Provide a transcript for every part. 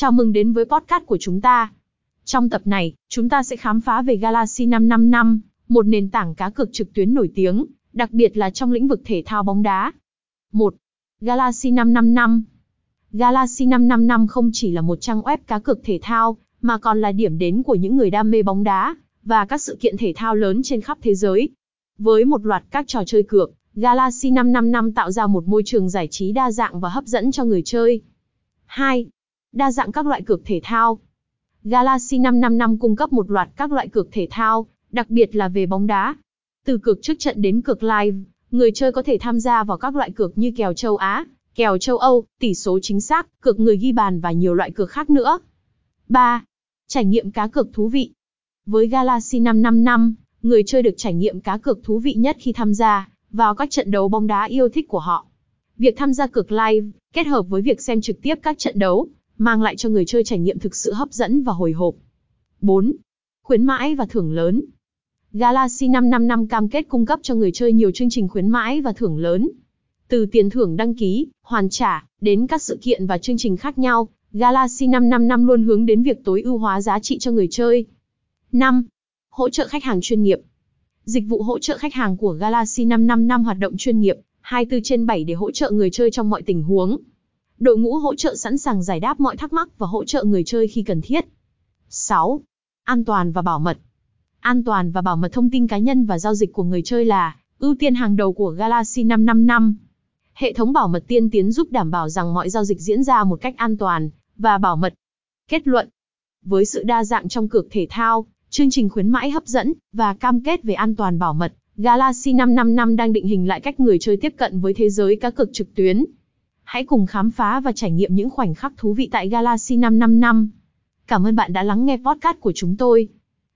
Chào mừng đến với podcast của chúng ta. Trong tập này, chúng ta sẽ khám phá về Galaxy 555, một nền tảng cá cược trực tuyến nổi tiếng, đặc biệt là trong lĩnh vực thể thao bóng đá. 1. Galaxy 555 Galaxy 555 không chỉ là một trang web cá cược thể thao, mà còn là điểm đến của những người đam mê bóng đá, và các sự kiện thể thao lớn trên khắp thế giới. Với một loạt các trò chơi cược, Galaxy 555 tạo ra một môi trường giải trí đa dạng và hấp dẫn cho người chơi. 2. Đa dạng các loại cược thể thao. Galaxy 555 cung cấp một loạt các loại cược thể thao, đặc biệt là về bóng đá. Từ cược trước trận đến cược live, người chơi có thể tham gia vào các loại cược như kèo châu Á, kèo châu Âu, tỷ số chính xác, cược người ghi bàn và nhiều loại cược khác nữa. 3. Trải nghiệm cá cược thú vị. Với Galaxy 555, người chơi được trải nghiệm cá cược thú vị nhất khi tham gia vào các trận đấu bóng đá yêu thích của họ. Việc tham gia cược live, kết hợp với việc xem trực tiếp các trận đấu, mang lại cho người chơi trải nghiệm thực sự hấp dẫn và hồi hộp. 4. Khuyến mãi và thưởng lớn. Galaxy 555 cam kết cung cấp cho người chơi nhiều chương trình khuyến mãi và thưởng lớn. Từ tiền thưởng đăng ký, hoàn trả, đến các sự kiện và chương trình khác nhau, Galaxy 555 luôn hướng đến việc tối ưu hóa giá trị cho người chơi. 5. Hỗ trợ khách hàng chuyên nghiệp. Dịch vụ hỗ trợ khách hàng của Galaxy 555 hoạt động chuyên nghiệp, 24 trên 7 để hỗ trợ người chơi trong mọi tình huống. Đội ngũ hỗ trợ sẵn sàng giải đáp mọi thắc mắc và hỗ trợ người chơi khi cần thiết. 6. An toàn và bảo mật. An toàn và bảo mật thông tin cá nhân và giao dịch của người chơi là ưu tiên hàng đầu của Galaxy 555. Hệ thống bảo mật tiên tiến giúp đảm bảo rằng mọi giao dịch diễn ra một cách an toàn và bảo mật. Kết luận Với sự đa dạng trong cược thể thao, chương trình khuyến mãi hấp dẫn và cam kết về an toàn bảo mật, Galaxy 555 đang định hình lại cách người chơi tiếp cận với thế giới cá cược trực tuyến. Hãy cùng khám phá và trải nghiệm những khoảnh khắc thú vị tại Galaxy 555. Cảm ơn bạn đã lắng nghe podcast của chúng tôi.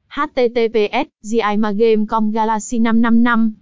https gimagame.com Galaxy 555